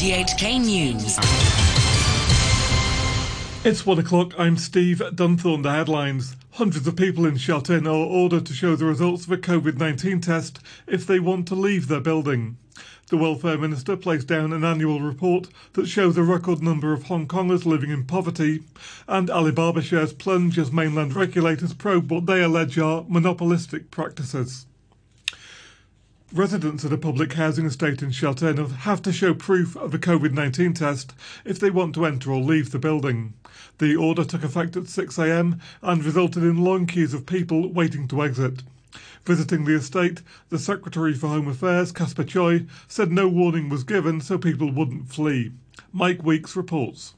RTHK News. It's one o'clock. I'm Steve Dunthorne. The headlines. Hundreds of people in Shatin are ordered to show the results of a COVID 19 test if they want to leave their building. The Welfare Minister placed down an annual report that shows a record number of Hong Kongers living in poverty, and Alibaba shares plunge as mainland regulators probe what they allege are monopolistic practices. Residents at a public housing estate in Shatin have to show proof of a COVID 19 test if they want to enter or leave the building. The order took effect at 6am and resulted in long queues of people waiting to exit. Visiting the estate, the Secretary for Home Affairs, Caspar Tsui, said no warning was given so people wouldn't flee. Mike Weeks reports.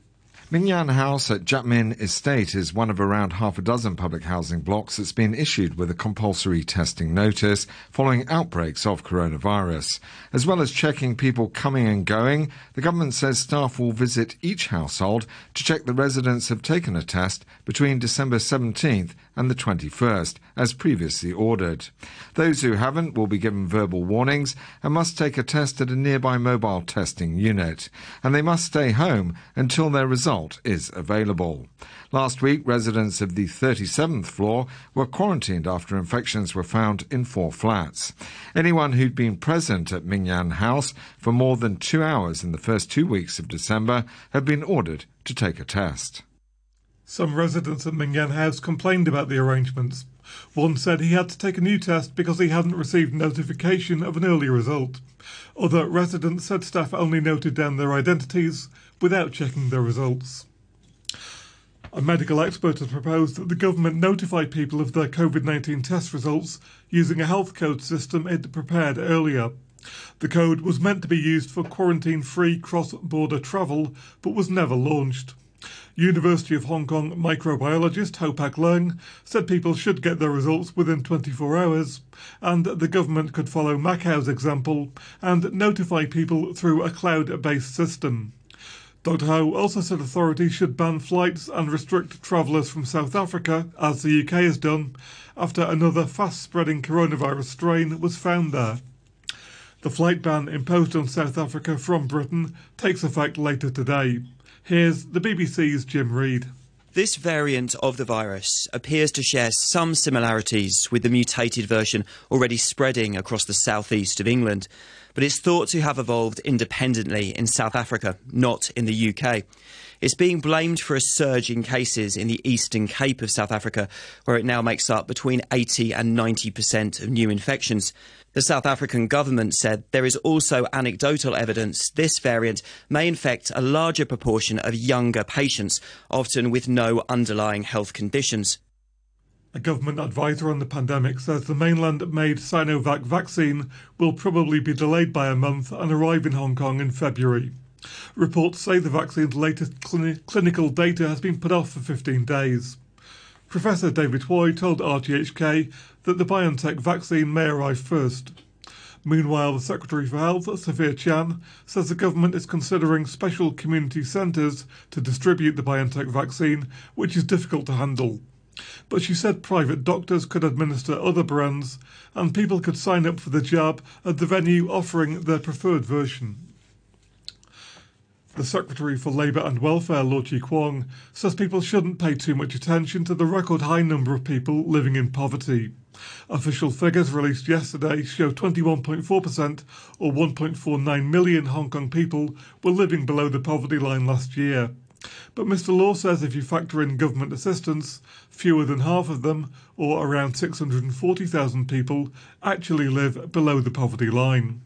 Ming Yan House at Jat Min Estate is one of around half a dozen public housing blocks that's been issued with a compulsory testing notice following outbreaks of coronavirus. As well as checking people coming and going, the government says staff will visit each household to check the residents have taken a test between December 17th and the 21st, as previously ordered. Those who haven't will be given verbal warnings and must take a test at a nearby mobile testing unit, and they must stay home until their result is available. Last week, residents of the 37th floor were quarantined after infections were found in four flats. Anyone who'd been present at Ming Yan House for more than two hours in the first two weeks of December have been ordered to take a test. Some residents at Ming Yan House complained about the arrangements. One said he had to take a new test because he hadn't received notification of an early result. Other residents said staff only noted down their identities without checking their results. A medical expert has proposed that the government notify people of their COVID 19 test results using a health code system it prepared earlier. The code was meant to be used for quarantine free cross border travel, but was never launched. University of Hong Kong microbiologist Ho Pak Leung said people should get their results within 24 hours, and the government could follow Macau's example and notify people through a cloud based system. Dr. Ho also said authorities should ban flights and restrict travellers from South Africa, as the UK has done, after another fast spreading coronavirus strain was found there. The flight ban imposed on South Africa from Britain takes effect later today. Here's the BBC's Jim Reid. This variant of the virus appears to share some similarities with the mutated version already spreading across the southeast of England, but it's thought to have evolved independently in South Africa, not in the UK. It's being blamed for a surge in cases in the Eastern Cape of South Africa, where it now makes up between 80 and 90% of new infections. The South African government said there is also anecdotal evidence this variant may infect a larger proportion of younger patients, often with no underlying health conditions. A government advisor on the pandemic says the mainland made Sinovac vaccine will probably be delayed by a month and arrive in Hong Kong in February. Reports say the vaccine's latest clinical data has been put off for 15 days. Professor David Hui told RTHK that the BioNTech vaccine may arrive first. Meanwhile, the Secretary for Health, Sophia Chan, says the government is considering special community centres to distribute the BioNTech vaccine, which is difficult to handle. But she said private doctors could administer other brands and people could sign up for the jab at the venue offering their preferred version. The Secretary for Labour and Welfare, Law Chi Kwong, says people shouldn't pay too much attention to the record high number of people living in poverty. Official figures released yesterday show 21.4%, or 1.49 million Hong Kong people, were living below the poverty line last year. But Mr. Law says if you factor in government assistance, fewer than half of them, or around 640,000 people, actually live below the poverty line.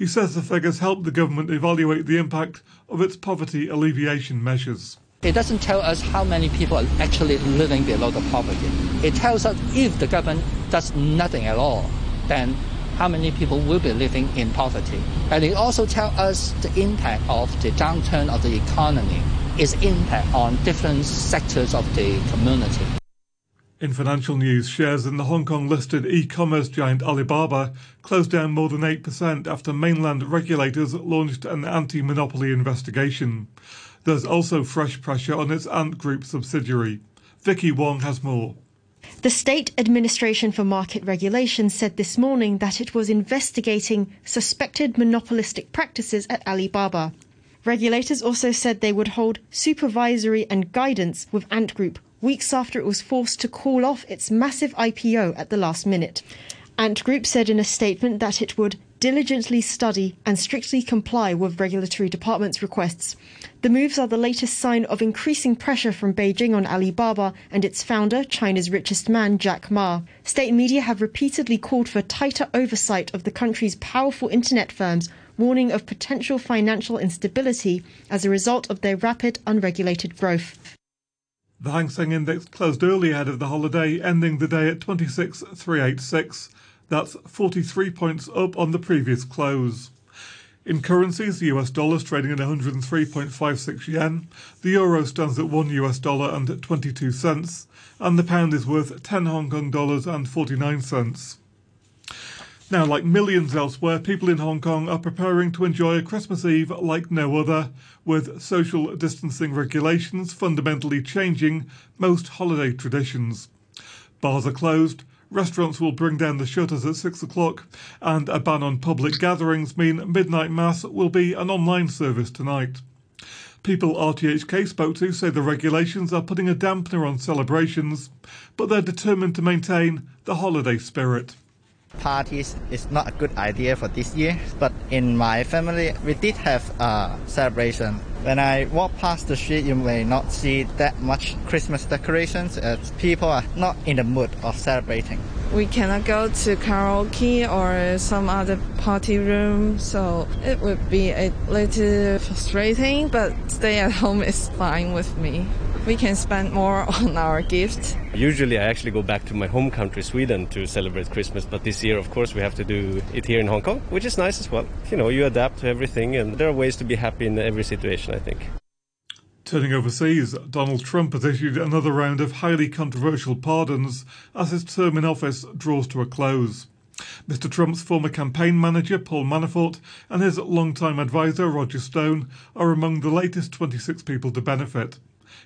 He says the figures help the government evaluate the impact of its poverty alleviation measures. It doesn't tell us how many people are actually living below the poverty. It tells us if the government does nothing at all, then how many people will be living in poverty. And it also tells us the impact of the downturn of the economy, its impact on different sectors of the community. In financial news, shares in the Hong Kong listed e commerce giant Alibaba closed down more than 8% after mainland regulators launched an anti monopoly investigation. There's also fresh pressure on its Ant Group subsidiary. Vicky Wong has more. The State Administration for Market Regulation said this morning that it was investigating suspected monopolistic practices at Alibaba. Regulators also said they would hold supervisory and guidance with Ant Group weeks after it was forced to call off its massive IPO at the last minute. Ant Group said in a statement that it would diligently study and strictly comply with regulatory departments' requests. The moves are the latest sign of increasing pressure from Beijing on Alibaba and its founder, China's richest man, Jack Ma. State media have repeatedly called for tighter oversight of the country's powerful internet firms, warning of potential financial instability as a result of their rapid, unregulated growth. The Hang Seng Index closed early ahead of the holiday, ending the day at 26,386. That's 43 points up on the previous close. In currencies, the US dollar is trading at 103.56 yen, the euro stands at 1 US dollar and 22 cents, and the pound is worth 10 Hong Kong dollars and 49 cents. Now, like millions elsewhere, people in Hong Kong are preparing to enjoy a Christmas Eve like no other, with social distancing regulations fundamentally changing most holiday traditions. Bars are closed, Restaurants will bring down the shutters at 6 o'clock, and a ban on public gatherings mean midnight mass will be an online service tonight. People RTHK spoke to say the regulations are putting a dampener on celebrations, but they're determined to maintain the holiday spirit parties is not a good idea for this year. But in my family, we did have a celebration. When I walk past the street, you may not see that much Christmas decorations as people are not in the mood of celebrating. We cannot go to karaoke or some other party room, so it would be a little frustrating, but stay at home is fine with me we can spend more on our gifts. Usually, I actually go back to my home country, Sweden, to celebrate Christmas. But this year, of course, we have to do it here in Hong Kong, which is nice as well. You know, you adapt to everything, and there are ways to be happy in every situation, I think. Turning overseas, Donald Trump has issued another round of highly controversial pardons as his term in office draws to a close. Mr. Trump's former campaign manager, Paul Manafort, and his longtime advisor, Roger Stone, are among the latest 26 people to benefit.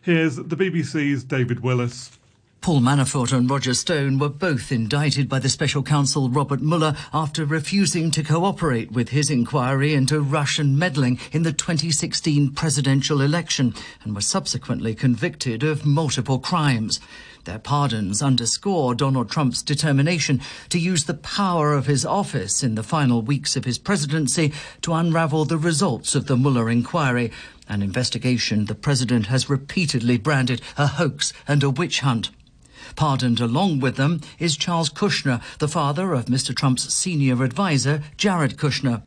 Here's the BBC's David Willis. Paul Manafort and Roger Stone were both indicted by the special counsel Robert Mueller after refusing to cooperate with his inquiry into Russian meddling in the 2016 presidential election and were subsequently convicted of multiple crimes. Their pardons underscore Donald Trump's determination to use the power of his office in the final weeks of his presidency to unravel the results of the Mueller inquiry an investigation the president has repeatedly branded a hoax and a witch hunt. Pardoned along with them is Charles Kushner, the father of Mr. Trump's senior advisor, Jared Kushner.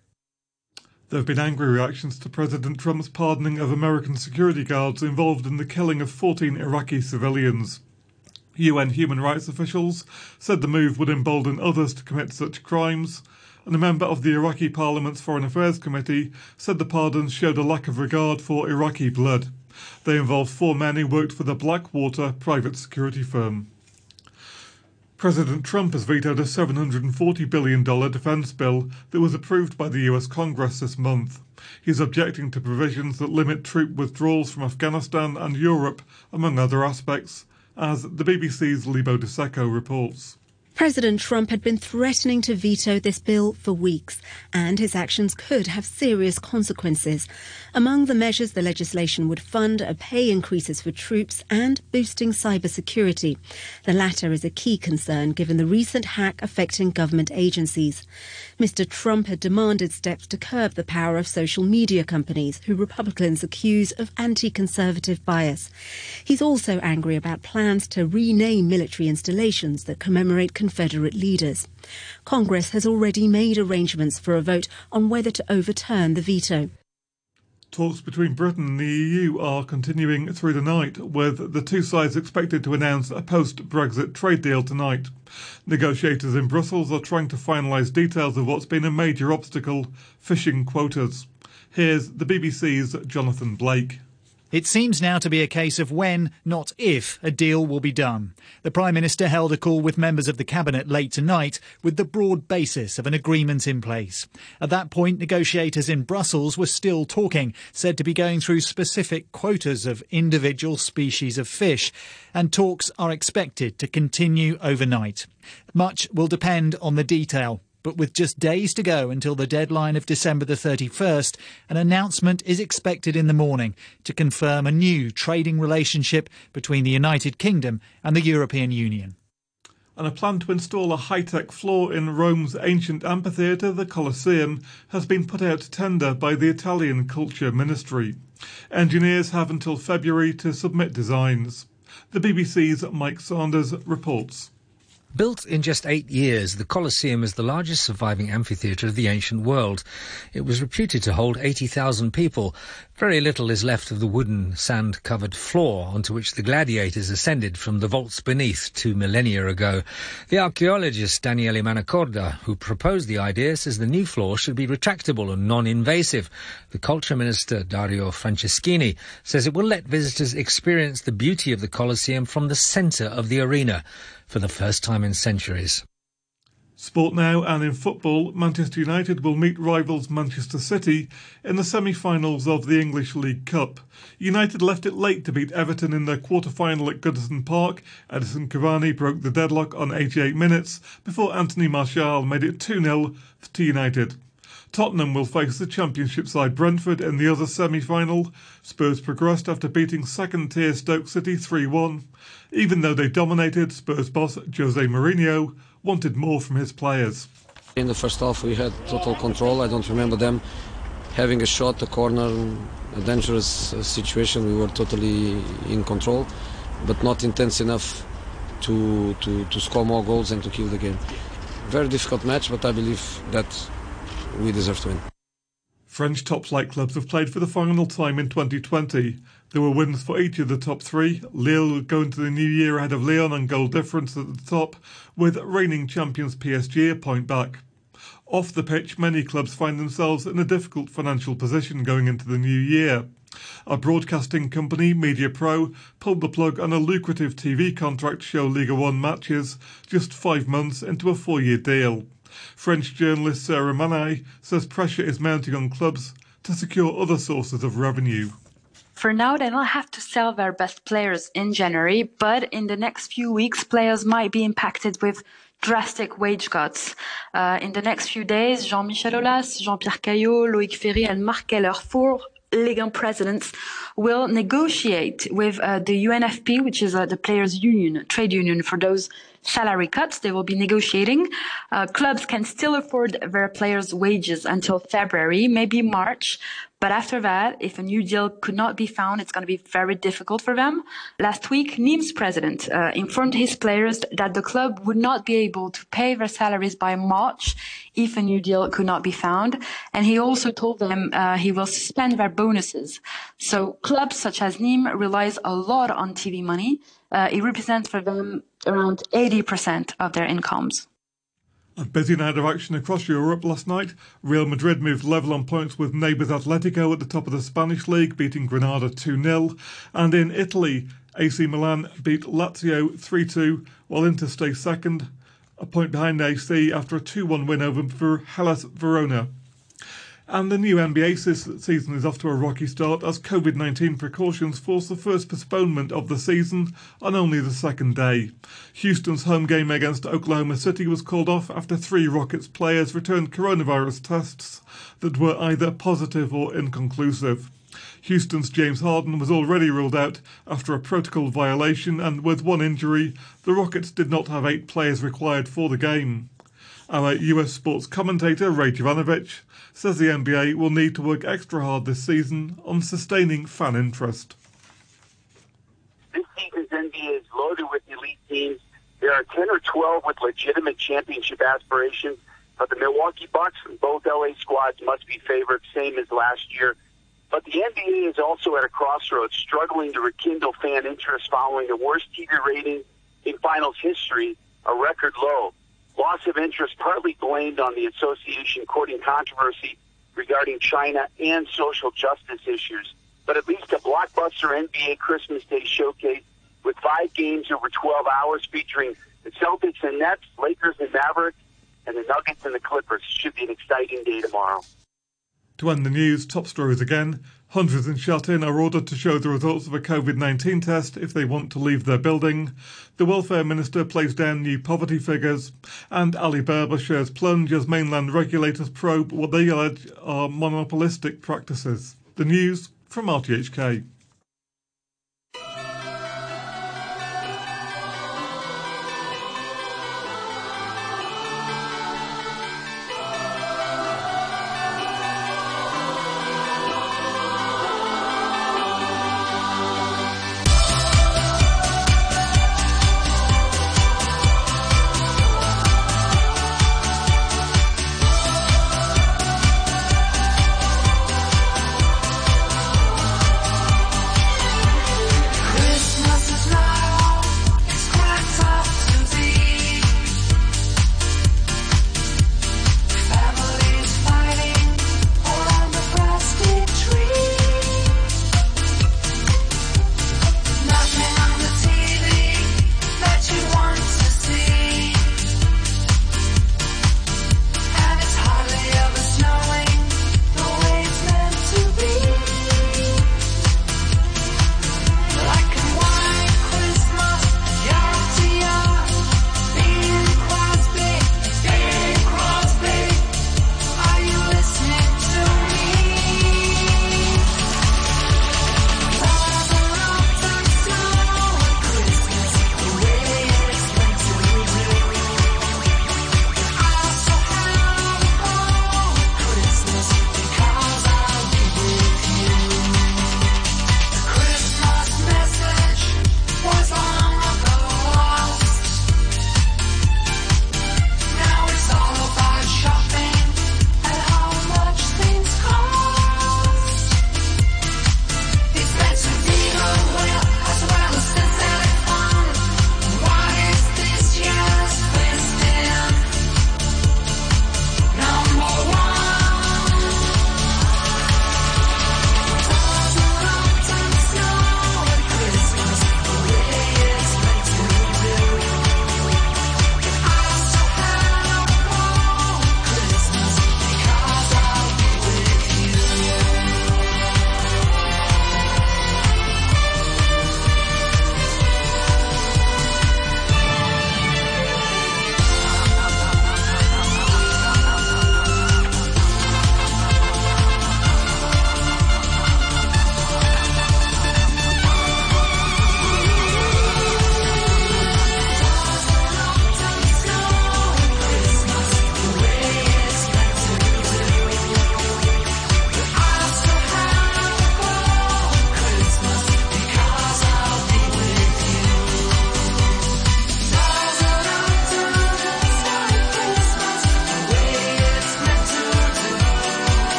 There have been angry reactions to President Trump's pardoning of American security guards involved in the killing of 14 Iraqi civilians. UN human rights officials said the move would embolden others to commit such crimes, and a member of the Iraqi Parliament's Foreign Affairs Committee said the pardons showed a lack of regard for Iraqi blood. They involved four men who worked for the Blackwater private security firm. President Trump has vetoed a $740 billion defense bill that was approved by the US Congress this month. He's objecting to provisions that limit troop withdrawals from Afghanistan and Europe, among other aspects, as the BBC's Lebo Diseko reports. President Trump had been threatening to veto this bill for weeks, and his actions could have serious consequences. Among the measures the legislation would fund are pay increases for troops and boosting cybersecurity. The latter is a key concern given the recent hack affecting government agencies. Mr. Trump had demanded steps to curb the power of social media companies, who Republicans accuse of anti conservative bias. He's also angry about plans to rename military installations that commemorate Confederate leaders. Congress has already made arrangements for a vote on whether to overturn the veto. Talks between Britain and the EU are continuing through the night, with the two sides expected to announce a post Brexit trade deal tonight. Negotiators in Brussels are trying to finalise details of what's been a major obstacle fishing quotas. Here's the BBC's Jonathan Blake. It seems now to be a case of when, not if, a deal will be done. The Prime Minister held a call with members of the Cabinet late tonight with the broad basis of an agreement in place. At that point, negotiators in Brussels were still talking, said to be going through specific quotas of individual species of fish, and talks are expected to continue overnight. Much will depend on the detail. But with just days to go until the deadline of December the 31st, an announcement is expected in the morning to confirm a new trading relationship between the United Kingdom and the European Union and a plan to install a high-tech floor in Rome's ancient amphitheatre, the Colosseum, has been put out to tender by the Italian Culture Ministry. Engineers have until February to submit designs. The BBC's Mike Sanders reports. Built in just eight years, the Colosseum is the largest surviving amphitheatre of the ancient world. It was reputed to hold 80,000 people. Very little is left of the wooden, sand covered floor onto which the gladiators ascended from the vaults beneath two millennia ago. The archaeologist Daniele Manacorda, who proposed the idea, says the new floor should be retractable and non invasive. The culture minister Dario Franceschini says it will let visitors experience the beauty of the Colosseum from the centre of the arena for the first time in centuries. Sport now and in football, Manchester United will meet rivals Manchester City in the semi finals of the English League Cup. United left it late to beat Everton in their quarter final at Goodison Park. Edinson Cavani broke the deadlock on 88 minutes before Anthony Martial made it 2 0 to United. Tottenham will face the Championship side Brentford in the other semi final. Spurs progressed after beating second tier Stoke City 3 1. Even though they dominated, Spurs boss Jose Mourinho wanted more from his players. In the first half, we had total control. I don't remember them having a shot, a corner, a dangerous uh, situation. We were totally in control, but not intense enough to, to, to score more goals and to kill the game. Very difficult match, but I believe that we deserve to win. French top flight clubs have played for the final time in 2020. There were wins for each of the top three. Lille go into the new year ahead of Lyon on goal difference at the top, with reigning champions PSG a point back. Off the pitch, many clubs find themselves in a difficult financial position going into the new year. A broadcasting company, Mediapro, pulled the plug on a lucrative TV contract to show Ligue 1 matches just five months into a four year deal. French journalist Sarah Manay says pressure is mounting on clubs to secure other sources of revenue. For now, they don't have to sell their best players in January, but in the next few weeks, players might be impacted with drastic wage cuts. Uh, in the next few days, Jean-Michel Aulas, Jean-Pierre Caillot, Loic Ferry, and Marc Keller, four Ligue presidents, will negotiate with uh, the UNFP, which is uh, the players' union, trade union for those salary cuts. They will be negotiating. Uh, clubs can still afford their players' wages until February, maybe March. But after that, if a new deal could not be found, it's going to be very difficult for them. Last week, Nîmes president uh, informed his players that the club would not be able to pay their salaries by March if a new deal could not be found. And he also told them uh, he will suspend their bonuses. So clubs such as Nîmes relies a lot on TV money. Uh, it represents for them around 80% of their incomes. A busy night of action across Europe last night. Real Madrid moved level on points with neighbours Atletico at the top of the Spanish league, beating Granada 2 0. And in Italy, AC Milan beat Lazio 3 2, while Inter stays second, a point behind AC after a 2 1 win over Hellas Verona. And the new NBA season is off to a rocky start as COVID 19 precautions force the first postponement of the season on only the second day. Houston's home game against Oklahoma City was called off after three Rockets players returned coronavirus tests that were either positive or inconclusive. Houston's James Harden was already ruled out after a protocol violation, and with one injury, the Rockets did not have eight players required for the game. Our US sports commentator, Ray Jovanovich, says the NBA will need to work extra hard this season on sustaining fan interest. This season's NBA is loaded with elite teams. There are 10 or 12 with legitimate championship aspirations, but the Milwaukee Bucks and both LA squads must be favored, same as last year. But the NBA is also at a crossroads, struggling to rekindle fan interest following the worst TV rating in finals history, a record low. Loss of interest partly blamed on the association courting controversy regarding China and social justice issues. But at least a blockbuster NBA Christmas Day showcase with five games over 12 hours featuring the Celtics and Nets, Lakers and Mavericks, and the Nuggets and the Clippers should be an exciting day tomorrow. To end the news, top stories again. Hundreds in Shatin are ordered to show the results of a COVID 19 test if they want to leave their building. The Welfare Minister plays down new poverty figures, and Ali shares plunge as mainland regulators probe what they allege are monopolistic practices. The news from RTHK.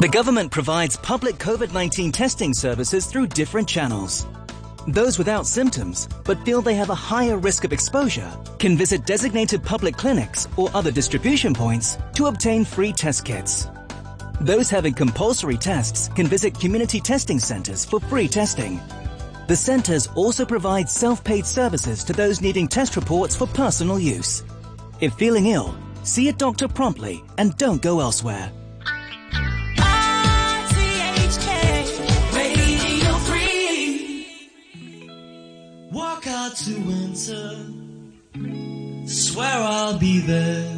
The government provides public COVID-19 testing services through different channels. Those without symptoms, but feel they have a higher risk of exposure, can visit designated public clinics or other distribution points to obtain free test kits. Those having compulsory tests can visit community testing centers for free testing. The centers also provide self-paid services to those needing test reports for personal use. If feeling ill, see a doctor promptly and don't go elsewhere. To winter. Swear I'll be there.